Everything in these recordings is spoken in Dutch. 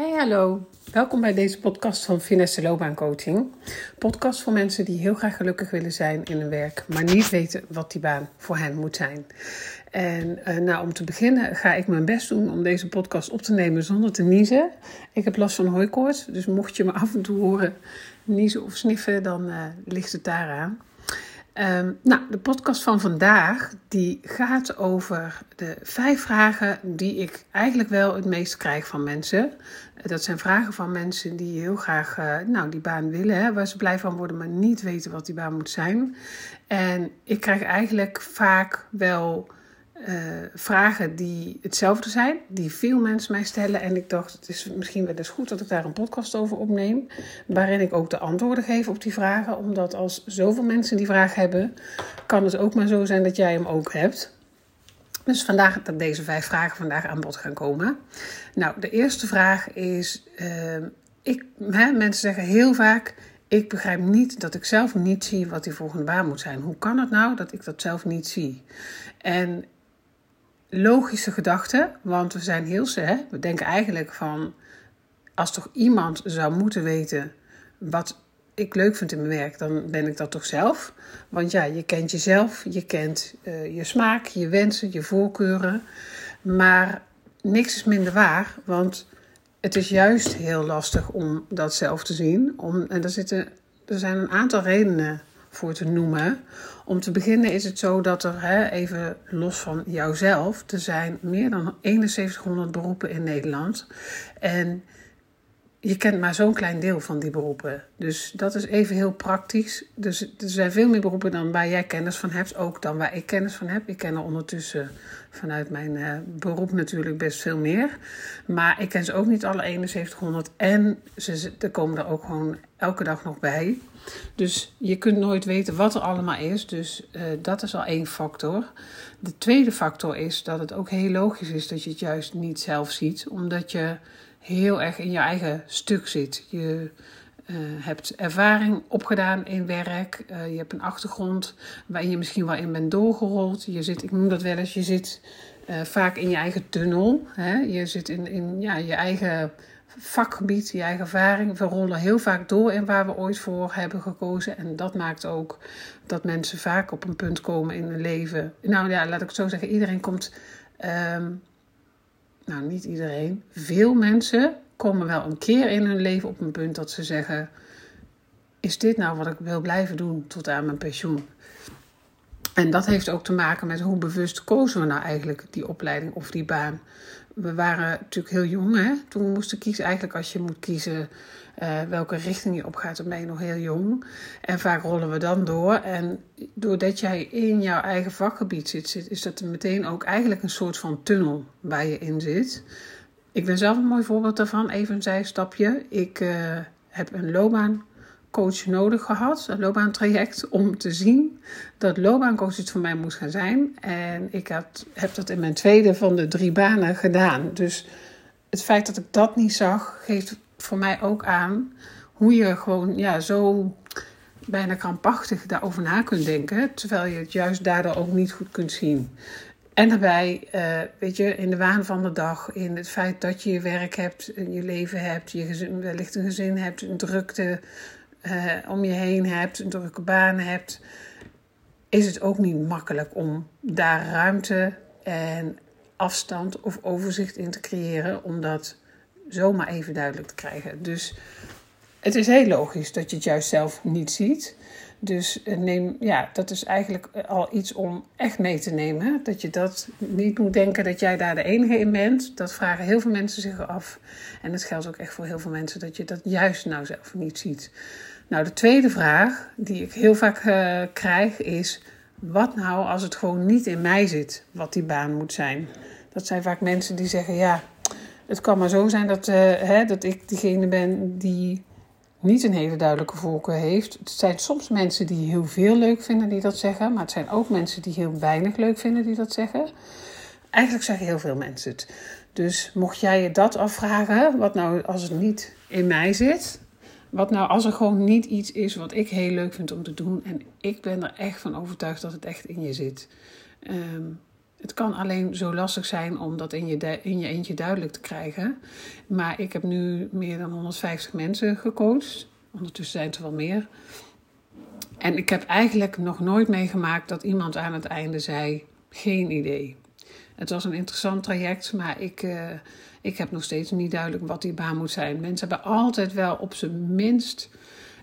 Hey, hallo. Welkom bij deze podcast van Finesse Loopbaancoaching. Podcast voor mensen die heel graag gelukkig willen zijn in hun werk, maar niet weten wat die baan voor hen moet zijn. En uh, nou, om te beginnen ga ik mijn best doen om deze podcast op te nemen zonder te niezen. Ik heb last van hooikoorts, dus mocht je me af en toe horen niezen of sniffen, dan uh, ligt het daaraan. Um, nou, de podcast van vandaag die gaat over de vijf vragen die ik eigenlijk wel het meest krijg van mensen. Dat zijn vragen van mensen die heel graag uh, nou, die baan willen, hè, waar ze blij van worden, maar niet weten wat die baan moet zijn. En ik krijg eigenlijk vaak wel uh, vragen die hetzelfde zijn, die veel mensen mij stellen. En ik dacht, het is misschien wel eens goed dat ik daar een podcast over opneem, waarin ik ook de antwoorden geef op die vragen. Omdat als zoveel mensen die vraag hebben, kan het ook maar zo zijn dat jij hem ook hebt. Dus vandaag dat deze vijf vragen vandaag aan bod gaan komen. Nou, de eerste vraag is: uh, ik, hè, mensen zeggen heel vaak. Ik begrijp niet dat ik zelf niet zie wat die volgende baan moet zijn. Hoe kan het nou dat ik dat zelf niet zie? En logische gedachte, want we zijn heel hè, we denken eigenlijk van als toch iemand zou moeten weten wat ik leuk vind in mijn werk, dan ben ik dat toch zelf. Want ja, je kent jezelf, je kent uh, je smaak, je wensen, je voorkeuren. Maar niks is minder waar, want het is juist heel lastig om dat zelf te zien. Om, en er, zitten, er zijn een aantal redenen voor te noemen. Om te beginnen is het zo dat er, hè, even los van jouzelf, er zijn meer dan 7100 beroepen in Nederland. En je kent maar zo'n klein deel van die beroepen. Dus dat is even heel praktisch. Dus er zijn veel meer beroepen dan waar jij kennis van hebt, ook dan waar ik kennis van heb. Ik ken er ondertussen vanuit mijn uh, beroep natuurlijk best veel meer. Maar ik ken ze ook niet alle 7100. En ze, er komen er ook gewoon elke dag nog bij. Dus je kunt nooit weten wat er allemaal is. Dus uh, dat is al één factor. De tweede factor is dat het ook heel logisch is dat je het juist niet zelf ziet. Omdat je heel erg in je eigen stuk zit. Je uh, hebt ervaring opgedaan in werk. Uh, je hebt een achtergrond waarin je misschien wel in bent doorgerold. Je zit, ik noem dat wel eens, je zit uh, vaak in je eigen tunnel. Hè? Je zit in, in ja, je eigen vakgebied, je eigen ervaring. We rollen heel vaak door in waar we ooit voor hebben gekozen. En dat maakt ook dat mensen vaak op een punt komen in hun leven. Nou ja, laat ik het zo zeggen. Iedereen komt. Um, nou, niet iedereen. Veel mensen komen wel een keer in hun leven op een punt dat ze zeggen: Is dit nou wat ik wil blijven doen tot aan mijn pensioen? En dat heeft ook te maken met hoe bewust kozen we nou eigenlijk die opleiding of die baan. We waren natuurlijk heel jong hè? toen we moesten kiezen. Eigenlijk als je moet kiezen uh, welke richting je op gaat, dan ben je nog heel jong. En vaak rollen we dan door. En doordat jij in jouw eigen vakgebied zit, is dat meteen ook eigenlijk een soort van tunnel waar je in zit. Ik ben zelf een mooi voorbeeld daarvan. Even een zijstapje. Ik uh, heb een loopbaancoach nodig gehad, een loopbaantraject, om te zien dat loopbaancoach het voor mij moest gaan zijn. En ik had, heb dat in mijn tweede van de drie banen gedaan. Dus het feit dat ik dat niet zag, geeft voor mij ook aan hoe je gewoon ja, zo bijna krampachtig daarover na kunt denken, terwijl je het juist daardoor ook niet goed kunt zien. En daarbij, uh, weet je, in de waan van de dag, in het feit dat je je werk hebt, je leven hebt, je gezin, wellicht een gezin hebt, een drukte uh, om je heen hebt, een drukke baan hebt, is het ook niet makkelijk om daar ruimte en afstand of overzicht in te creëren, omdat zomaar even duidelijk te krijgen. Dus het is heel logisch dat je het juist zelf niet ziet. Dus eh, neem, ja, dat is eigenlijk al iets om echt mee te nemen. Dat je dat niet moet denken dat jij daar de enige in bent. Dat vragen heel veel mensen zich af. En dat geldt ook echt voor heel veel mensen dat je dat juist nou zelf niet ziet. Nou, de tweede vraag die ik heel vaak uh, krijg is: wat nou als het gewoon niet in mij zit, wat die baan moet zijn? Dat zijn vaak mensen die zeggen: ja, het kan maar zo zijn dat, hè, dat ik diegene ben die niet een hele duidelijke voorkeur heeft. Het zijn soms mensen die heel veel leuk vinden die dat zeggen, maar het zijn ook mensen die heel weinig leuk vinden die dat zeggen. Eigenlijk zeggen heel veel mensen het. Dus mocht jij je dat afvragen, wat nou als het niet in mij zit, wat nou als er gewoon niet iets is wat ik heel leuk vind om te doen en ik ben er echt van overtuigd dat het echt in je zit. Um, Het kan alleen zo lastig zijn om dat in je, in je eentje duidelijk te krijgen. Maar ik heb nu meer dan 150 mensen gecoacht. Ondertussen zijn het er wel meer. En ik heb eigenlijk nog nooit meegemaakt dat iemand aan het einde zei: geen idee. Het was een interessant traject, maar ik, uh, ik heb nog steeds niet duidelijk wat die baan moet zijn. Mensen hebben altijd wel op zijn minst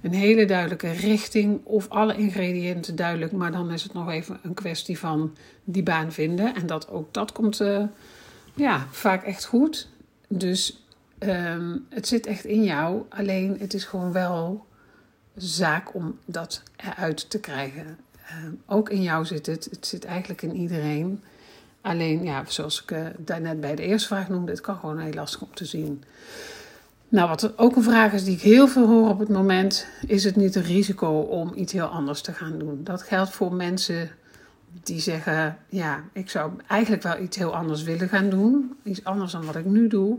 een hele duidelijke richting of alle ingrediënten duidelijk, maar dan is het nog even een kwestie van die baan vinden. En dat ook dat komt uh, ja, vaak echt goed. Dus um, het zit echt in jou, alleen het is gewoon wel zaak om dat eruit te krijgen. Uh, ook in jou zit het, het zit eigenlijk in iedereen. Alleen, ja, zoals ik uh, daarnet bij de eerste vraag noemde, het kan gewoon heel lastig om te zien. Nou, wat ook een vraag is die ik heel veel hoor op het moment, is het niet een risico om iets heel anders te gaan doen? Dat geldt voor mensen die zeggen, ja, ik zou eigenlijk wel iets heel anders willen gaan doen. Iets anders dan wat ik nu doe.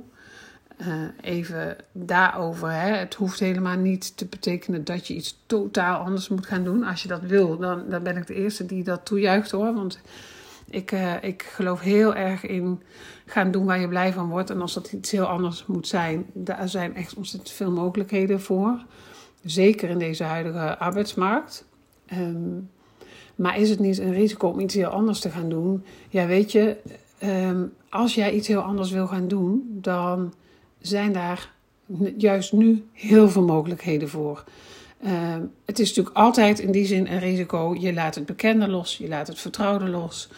Uh, even daarover. Hè. Het hoeft helemaal niet te betekenen dat je iets totaal anders moet gaan doen. Als je dat wil, dan, dan ben ik de eerste die dat toejuicht hoor. Want ik, uh, ik geloof heel erg in gaan doen waar je blij van wordt. En als dat iets heel anders moet zijn, daar zijn echt ontzettend veel mogelijkheden voor. Zeker in deze huidige arbeidsmarkt. Um, maar is het niet een risico om iets heel anders te gaan doen? Ja, weet je, um, als jij iets heel anders wil gaan doen, dan zijn daar juist nu heel veel mogelijkheden voor. Uh, het is natuurlijk altijd in die zin een risico. Je laat het bekende los, je laat het vertrouwde los.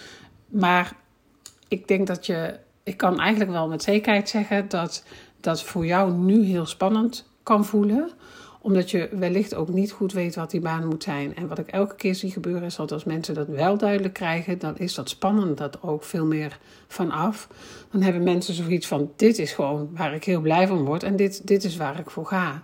Maar ik denk dat je, ik kan eigenlijk wel met zekerheid zeggen dat dat voor jou nu heel spannend kan voelen omdat je wellicht ook niet goed weet wat die baan moet zijn. En wat ik elke keer zie gebeuren is dat als mensen dat wel duidelijk krijgen, dan is dat spannend dat ook veel meer van af. Dan hebben mensen zoiets van: dit is gewoon waar ik heel blij van word en dit, dit is waar ik voor ga.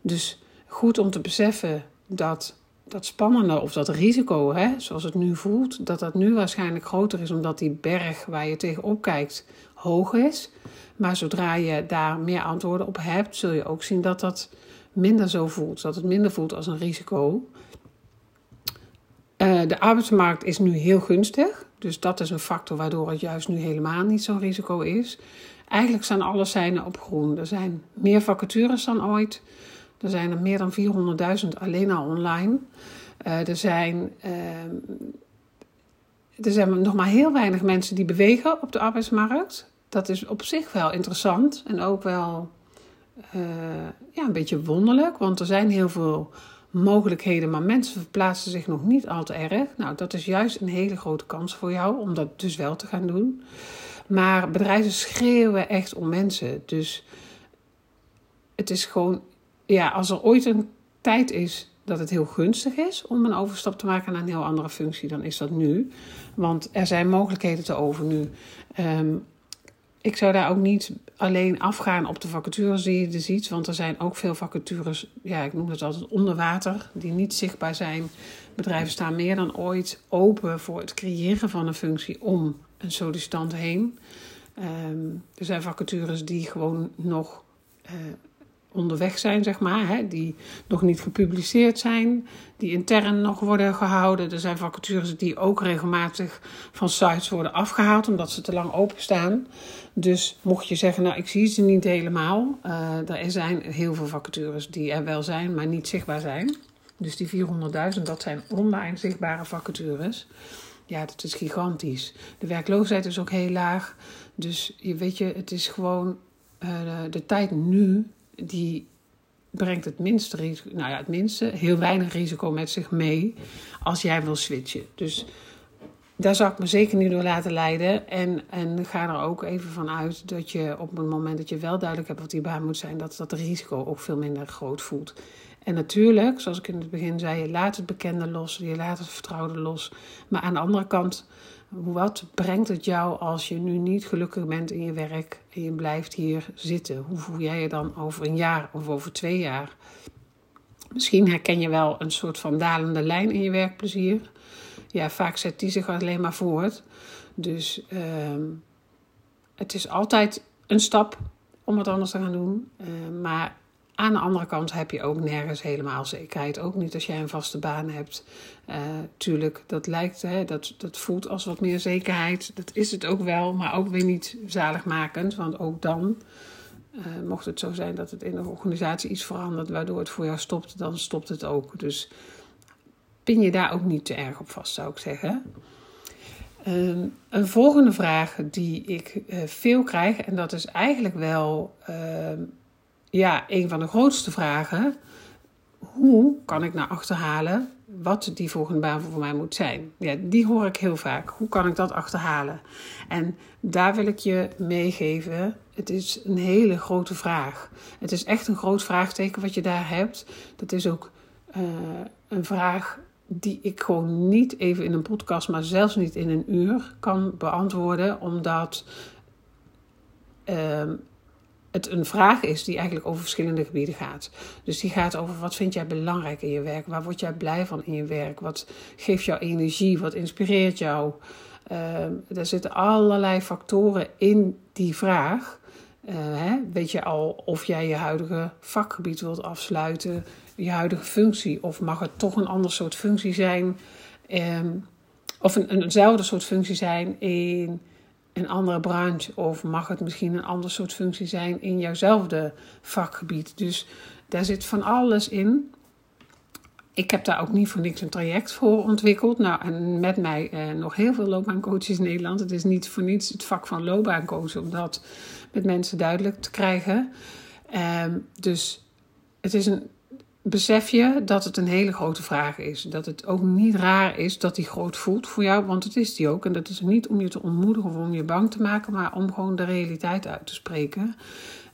Dus goed om te beseffen dat dat spannende of dat risico, hè, zoals het nu voelt, dat dat nu waarschijnlijk groter is omdat die berg waar je tegenop kijkt hoog is. Maar zodra je daar meer antwoorden op hebt, zul je ook zien dat dat minder zo voelt. Dat het minder voelt als een risico. Uh, de arbeidsmarkt is nu heel gunstig. Dus dat is een factor waardoor het juist nu helemaal niet zo'n risico is. Eigenlijk staan alle seinen op groen. Er zijn meer vacatures dan ooit. Er zijn er meer dan 400.000 alleen al online. Uh, er, zijn, uh, er zijn nog maar heel weinig mensen die bewegen op de arbeidsmarkt. Dat is op zich wel interessant en ook wel uh, ja, een beetje wonderlijk, want er zijn heel veel mogelijkheden, maar mensen verplaatsen zich nog niet al te erg. Nou, dat is juist een hele grote kans voor jou om dat dus wel te gaan doen. Maar bedrijven schreeuwen echt om mensen. Dus het is gewoon, ja, als er ooit een tijd is dat het heel gunstig is om een overstap te maken naar een heel andere functie, dan is dat nu. Want er zijn mogelijkheden te over nu. Um, ik zou daar ook niet alleen afgaan op de vacatures die je ziet. Want er zijn ook veel vacatures, ja, ik noem het altijd onder water, die niet zichtbaar zijn. Bedrijven staan meer dan ooit open voor het creëren van een functie om een sollicitant heen. Um, er zijn vacatures die gewoon nog uh, onderweg zijn, zeg maar, hè, die nog niet gepubliceerd zijn, die intern nog worden gehouden. Er zijn vacatures die ook regelmatig van sites worden afgehaald omdat ze te lang openstaan. Dus mocht je zeggen, nou ik zie ze niet helemaal, uh, er zijn heel veel vacatures die er wel zijn, maar niet zichtbaar zijn. Dus die 400.000, dat zijn online zichtbare vacatures. Ja, dat is gigantisch. De werkloosheid is ook heel laag. Dus je weet je, het is gewoon de, de tijd nu die brengt het minste risico, nou ja, het minste, heel weinig risico met zich mee als jij wil switchen. Dus daar zou ik me zeker niet door laten leiden. En, en ga er ook even van uit dat je op het moment dat je wel duidelijk hebt wat die baan moet zijn, dat dat risico ook veel minder groot voelt. En natuurlijk, zoals ik in het begin zei, je laat het bekende los, je laat het vertrouwde los. Maar aan de andere kant wat brengt het jou als je nu niet gelukkig bent in je werk en je blijft hier zitten? Hoe voel jij je dan over een jaar of over twee jaar? Misschien herken je wel een soort van dalende lijn in je werkplezier. Ja, vaak zet die zich alleen maar voort. Dus uh, het is altijd een stap om wat anders te gaan doen. Uh, maar Aan de andere kant heb je ook nergens helemaal zekerheid. Ook niet als jij een vaste baan hebt. Uh, tuurlijk, dat lijkt, hè, dat, dat voelt als wat meer zekerheid. Dat is het ook wel, maar ook weer niet zaligmakend. Want ook dan, uh, mocht het zo zijn dat het in de organisatie iets verandert waardoor het voor jou stopt, dan stopt het ook. Dus pin je daar ook niet te erg op vast, zou ik zeggen. Uh, een volgende vraag die ik uh, veel krijg, en dat is eigenlijk wel ehm, ja, een van de grootste vragen. Hoe kan ik nou achterhalen wat die volgende baan voor mij moet zijn? Ja, die hoor ik heel vaak. Hoe kan ik dat achterhalen? En daar wil ik je meegeven. Het is een hele grote vraag. Het is echt een groot vraagteken wat je daar hebt. Dat is ook uh, een vraag die ik gewoon niet even in een podcast, maar zelfs niet in een uur kan beantwoorden, omdat uh, het een vraag is die eigenlijk over verschillende gebieden gaat. Dus die gaat over wat vind jij belangrijk in je werk? Waar word jij blij van in je werk? Wat geeft jou energie? Wat inspireert jou? Uh, er zitten allerlei factoren in die vraag. Uh, hè? Weet je al of jij je huidige vakgebied wilt afsluiten, je huidige functie, of mag het toch een ander soort functie zijn, um, of een, eenzelfde soort functie zijn in een andere branche of mag het misschien een ander soort functie zijn in jouwzelfde vakgebied. Dus daar zit van alles in. Ik heb daar ook niet voor niks een traject voor ontwikkeld. Nou, en met mij eh, nog heel veel loopbaancoaches in Nederland. Het is niet voor niets het vak van loopbaancoachen om dat met mensen duidelijk te krijgen. Um, dus het is een besef je dat het een hele grote vraag is. Dat het ook niet raar is dat die groot voelt voor jou, want het is die ook. En dat is niet om je te ontmoedigen of om je bang te maken, maar om gewoon de realiteit uit te spreken.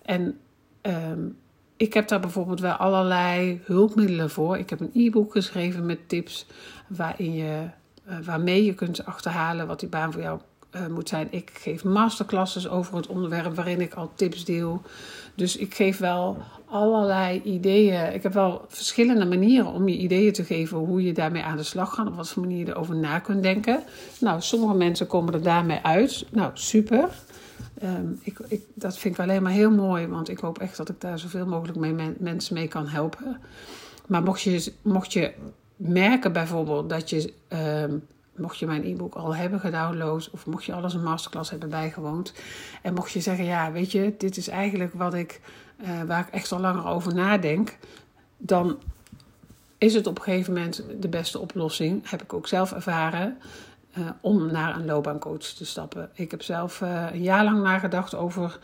En um, ik heb daar bijvoorbeeld wel allerlei hulpmiddelen voor. Ik heb een e-book geschreven met tips waarin je, uh, waarmee je kunt achterhalen wat die baan voor jou uh, moet zijn. Ik geef masterclasses over het onderwerp waarin ik al tips deel. Dus ik geef wel allerlei ideeën. Ik heb wel verschillende manieren om je ideeën te geven hoe je daarmee aan de slag gaat. Op wat voor manier je erover na kunt denken. Nou, sommige mensen komen er daarmee uit. Nou, super. Um, ik, ik, dat vind ik alleen maar heel mooi, want ik hoop echt dat ik daar zoveel mogelijk mee mensen mee kan helpen. Maar mocht je, mocht je merken bijvoorbeeld dat je um, mocht je mijn e-book al hebben gedownload of mocht je alles een masterclass hebben bijgewoond en mocht je zeggen, ja, weet je, dit is eigenlijk wat ik, uh, waar ik echt al langer over nadenk, dan is het op een gegeven moment de beste oplossing, heb ik ook zelf ervaren, uh, om naar een loopbaancoach te stappen. Ik heb zelf uh, een jaar lang nagedacht over,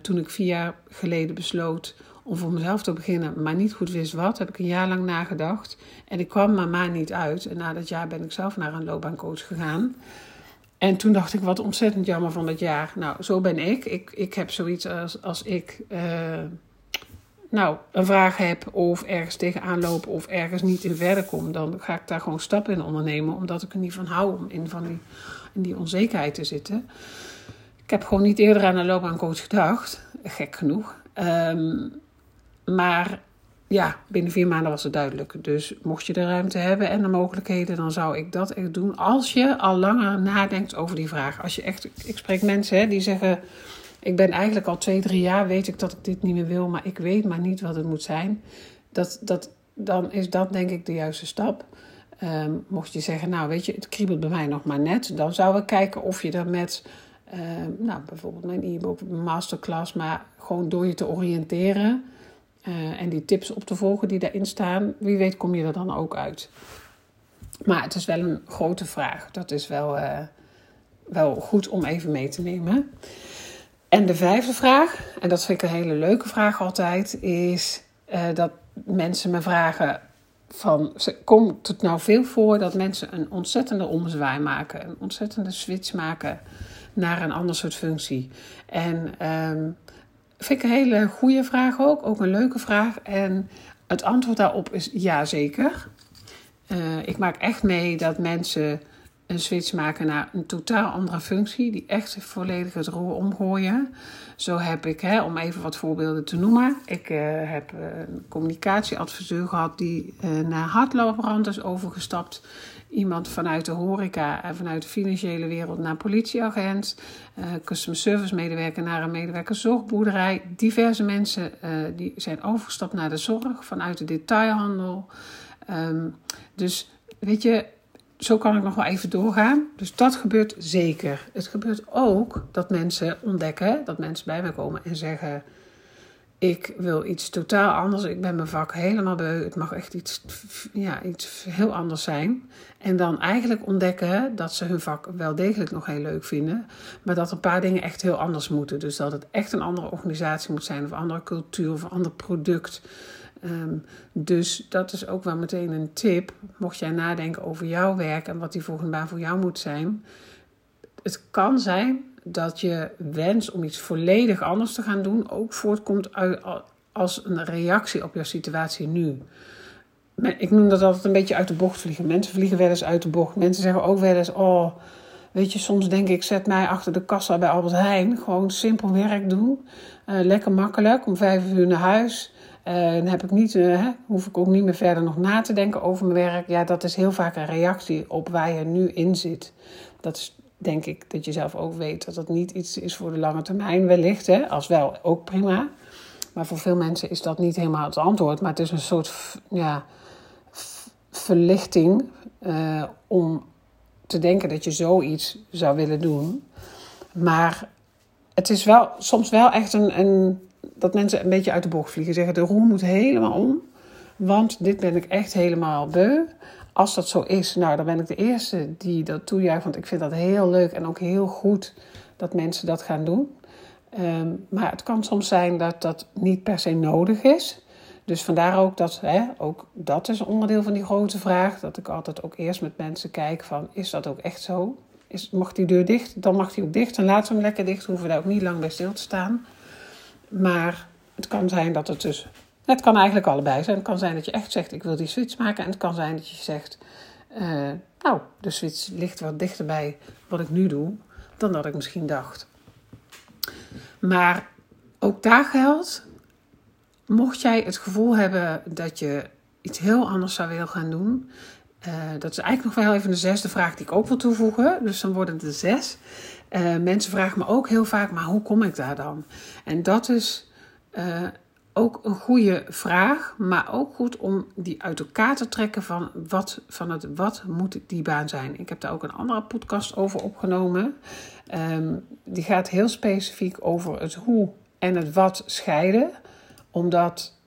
toen ik vier jaar geleden besloot om voor mezelf te beginnen, maar niet goed wist wat, heb ik een jaar lang nagedacht. En ik kwam maar niet uit. En na dat jaar ben ik zelf naar een loopbaancoach gegaan. En toen dacht ik, wat ontzettend jammer van dat jaar. Nou, zo ben ik. Ik, ik heb zoiets als, als ik uh, nou, een vraag heb of ergens tegenaan loop of ergens niet in verder kom. Dan ga ik daar gewoon stappen in ondernemen. Omdat ik er niet van hou om in, van die, in die onzekerheid te zitten. Ik heb gewoon niet eerder aan een loopbaancoach gedacht. Gek genoeg. Um, maar ja, binnen vier maanden was het duidelijk. Dus mocht je de ruimte hebben en de mogelijkheden, dan zou ik dat echt doen. Als je al langer nadenkt over die vraag. Als je echt, ik spreek mensen hè, die zeggen: Ik ben eigenlijk al twee, drie jaar, weet ik dat ik dit niet meer wil, maar ik weet maar niet wat het moet zijn. Dat, dat, dan is dat denk ik de juiste stap. Um, mocht je zeggen, nou weet je, het kriebelt bij mij nog maar net, dan zou ik kijken of je er met, um, nou bijvoorbeeld mijn e-book, masterclass, maar gewoon door je te oriënteren uh, en die tips op te volgen die daarin staan, wie weet kom je er dan ook uit. Maar het is wel een grote vraag. Dat is wel, uh, wel goed om even mee te nemen. En de vijfde vraag, en dat vind ik een hele leuke vraag altijd, is uh, dat mensen me vragen van, komt het nou veel voor dat mensen een ontzettende omzwaai maken, een ontzettende switch maken naar een ander soort functie. En um, Vind ik een hele goede vraag ook, ook een leuke vraag. En het antwoord daarop is ja, zeker. Uh, ik maak echt mee dat mensen een switch maken naar een totaal andere functie, die echt volledig het roer omgooien. Zo heb ik, hè, om even wat voorbeelden te noemen, ik uh, heb een communicatieadviseur gehad die uh, naar hardlaborant is overgestapt. Iemand vanuit de horeca en vanuit de financiële wereld naar politieagent. Uh, service medewerker naar een medewerker zorgboerderij. Diverse mensen die zijn overgestapt naar de zorg vanuit de detailhandel. Um, dus weet je, zo kan ik nog wel even doorgaan. Dus dat gebeurt zeker. Het gebeurt ook dat mensen ontdekken, dat mensen bij me komen en zeggen: Ik wil iets totaal anders. Ik ben mijn vak helemaal beu. Het mag echt iets, ja, iets heel anders zijn. En dan eigenlijk ontdekken dat ze hun vak wel degelijk nog heel leuk vinden, maar dat een paar dingen echt heel anders moeten. Dus dat het echt een andere organisatie moet zijn, of andere cultuur, of een ander product. Ehm, dus dat is ook wel meteen een tip. Mocht jij nadenken over jouw werk en wat die volgende baan voor jou moet zijn. Het kan zijn dat je wens om iets volledig anders te gaan doen ook voortkomt als een reactie op jouw situatie nu. Ik noem dat altijd een beetje uit de bocht vliegen. Mensen vliegen wel eens uit de bocht. Mensen zeggen ook wel eens: Oh, weet je, soms denk ik, zet mij achter de kassa bij Albert Heijn. Gewoon simpel werk doen. Uh, lekker makkelijk, om vijf uur naar huis. Uh, dan heb ik niet, uh, hoef ik ook niet meer verder nog na te denken over mijn werk. Ja, dat is heel vaak een reactie op waar je nu in zit. Dat is denk ik dat je zelf ook weet dat dat niet iets is voor de lange termijn wellicht. Hè? Als wel, ook prima. Maar voor veel mensen is dat niet helemaal het antwoord. Maar het is een soort ja, verlichting uh, om te denken dat je zoiets zou willen doen. Maar het is wel soms wel echt een, een dat mensen een beetje uit de bocht vliegen. Zeggen de roer moet helemaal om. Want dit ben ik echt helemaal beu. Als dat zo is, nou dan ben ik de eerste die dat toejuicht. Want ik vind dat heel leuk en ook heel goed dat mensen dat gaan doen. Ehm, maar het kan soms zijn dat dat niet per se nodig is. Dus vandaar ook dat, hè, ook dat is onderdeel van die grote vraag. Dat ik altijd ook eerst met mensen kijk van, is dat ook echt zo? Is, mag die deur dicht? Dan mag die ook dicht en laat ze hem lekker dicht. Hoeven we daar ook niet lang bij stil te staan. Maar het kan zijn dat het dus. Het kan eigenlijk allebei zijn. Het kan zijn dat je echt zegt: Ik wil die switch maken. En het kan zijn dat je zegt: uh, Nou, de switch ligt wat dichter bij wat ik nu doe dan dat ik misschien dacht. Maar ook daar geldt: mocht jij het gevoel hebben dat je iets heel anders zou willen gaan doen. Uh, dat is eigenlijk nog wel even de zesde vraag die ik ook wil toevoegen. Dus dan worden het er zes. Uh, mensen vragen me ook heel vaak, maar hoe kom ik daar dan? En dat is uh, ook een goede vraag, maar ook goed om die uit elkaar te trekken van wat, van het wat moet die baan zijn. Ik heb daar ook een andere podcast over opgenomen. Um, die gaat heel specifiek over het hoe en het wat scheiden. Omdat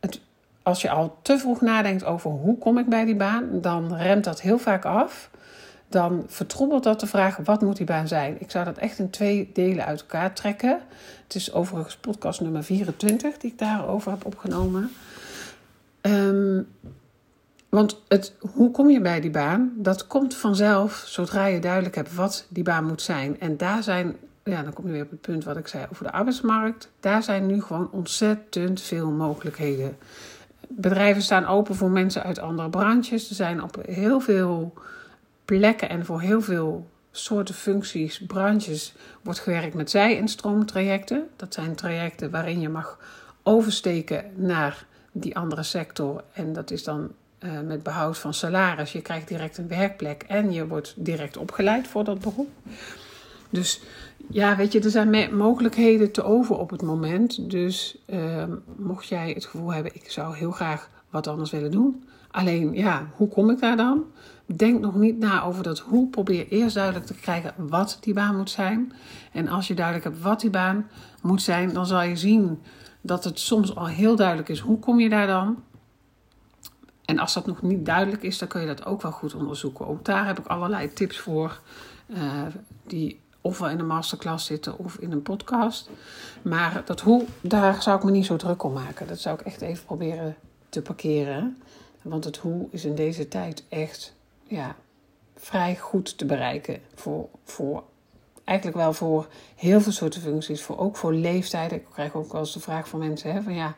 het, als je al te vroeg nadenkt over hoe kom ik bij die baan, dan remt dat heel vaak af dan vertroebelt dat de vraag: wat moet die baan zijn? Ik zou dat echt in twee delen uit elkaar trekken. Het is overigens podcast nummer 24 die ik daarover heb opgenomen. Um, want het, hoe kom je bij die baan? Dat komt vanzelf zodra je duidelijk hebt wat die baan moet zijn. En daar zijn, ja, dan kom je weer op het punt wat ik zei over de arbeidsmarkt. Daar zijn nu gewoon ontzettend veel mogelijkheden. Bedrijven staan open voor mensen uit andere branches. Er zijn op heel veel plekken en voor heel veel soorten functies, branches, wordt gewerkt met zij- en stroomtrajecten. Dat zijn trajecten waarin je mag oversteken naar die andere sector. En dat is dan uh, met behoud van salaris. Je krijgt direct een werkplek en je wordt direct opgeleid voor dat beroep. Dus ja, weet je, er zijn mogelijkheden te over op het moment. Dus uh, mocht jij het gevoel hebben, ik zou heel graag wat anders willen doen. Alleen, ja, hoe kom ik daar dan? Denk nog niet na over dat hoe. Probeer eerst duidelijk te krijgen wat die baan moet zijn. En als je duidelijk hebt wat die baan moet zijn, dan zal je zien dat het soms al heel duidelijk is hoe kom je daar dan. En als dat nog niet duidelijk is, dan kun je dat ook wel goed onderzoeken. Ook daar heb ik allerlei tips voor, uh, die ofwel in een masterclass zitten of in een podcast. Maar dat hoe, daar zou ik me niet zo druk om maken. Dat zou ik echt even proberen te parkeren. Want het hoe is in deze tijd echt ja, vrij goed te bereiken. Voor, voor, eigenlijk wel voor heel veel soorten functies. Voor, ook voor leeftijden. Ik krijg ook wel eens de vraag van mensen: hè, van ja,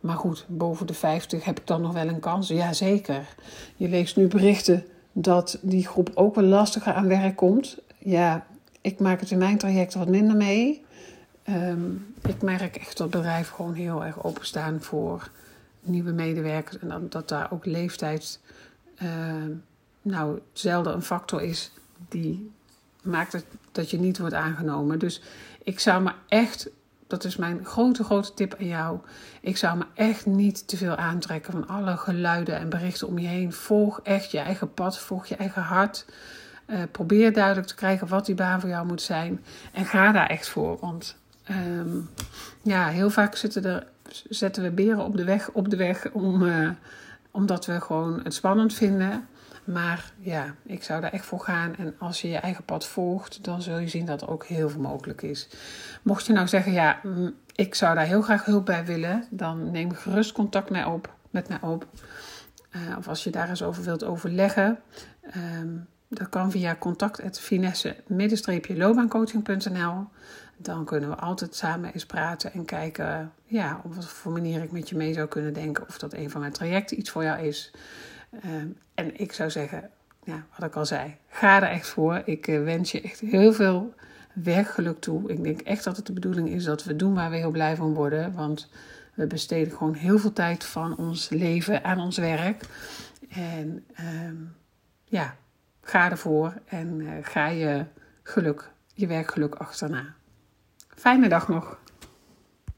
maar goed, boven de 50 heb ik dan nog wel een kans? Ja, zeker. Je leest nu berichten dat die groep ook wel lastiger aan werk komt. Ja, ik maak het in mijn traject wat minder mee. Ehm, ik merk echt dat bedrijven gewoon heel erg openstaan voor nieuwe medewerkers. En dat, dat daar ook leeftijd uh, nou zelden een factor is die maakt het dat je niet wordt aangenomen. Dus ik zou me echt, dat is mijn grote, grote tip aan jou. Ik zou me echt niet te veel aantrekken van alle geluiden en berichten om je heen. Volg echt je eigen pad, volg je eigen hart. Uh, probeer duidelijk te krijgen wat die baan voor jou moet zijn. En ga daar echt voor. Want um, ja, heel vaak zitten er, zetten we beren op de weg, op de weg om, uh, omdat we gewoon het spannend vinden. Maar ja, ik zou daar echt voor gaan. En als je je eigen pad volgt, dan zul je zien dat er ook heel veel mogelijk is. Mocht je nou zeggen, ja, mm, ik zou daar heel graag hulp bij willen, dan neem gerust contact mij op, met mij op. Uh, of als je daar eens over wilt overleggen. Um, dat kan via contact.finesse-loopbaancoaching.nl. Dan kunnen we altijd samen eens praten en kijken ja, op wat voor manier ik met je mee zou kunnen denken. Of dat een van mijn trajecten iets voor jou is. Ehm, en ik zou zeggen, wat ik al zei, ga er echt voor. Ik uh, wens je echt heel veel werkgeluk toe. Ik denk echt dat het de bedoeling is dat we doen waar we heel blij van worden. Want we besteden gewoon heel veel tijd van ons leven aan ons werk. En um, ja, ga ervoor en uh, ga je geluk, je werkgeluk achterna. Fijne dag nog.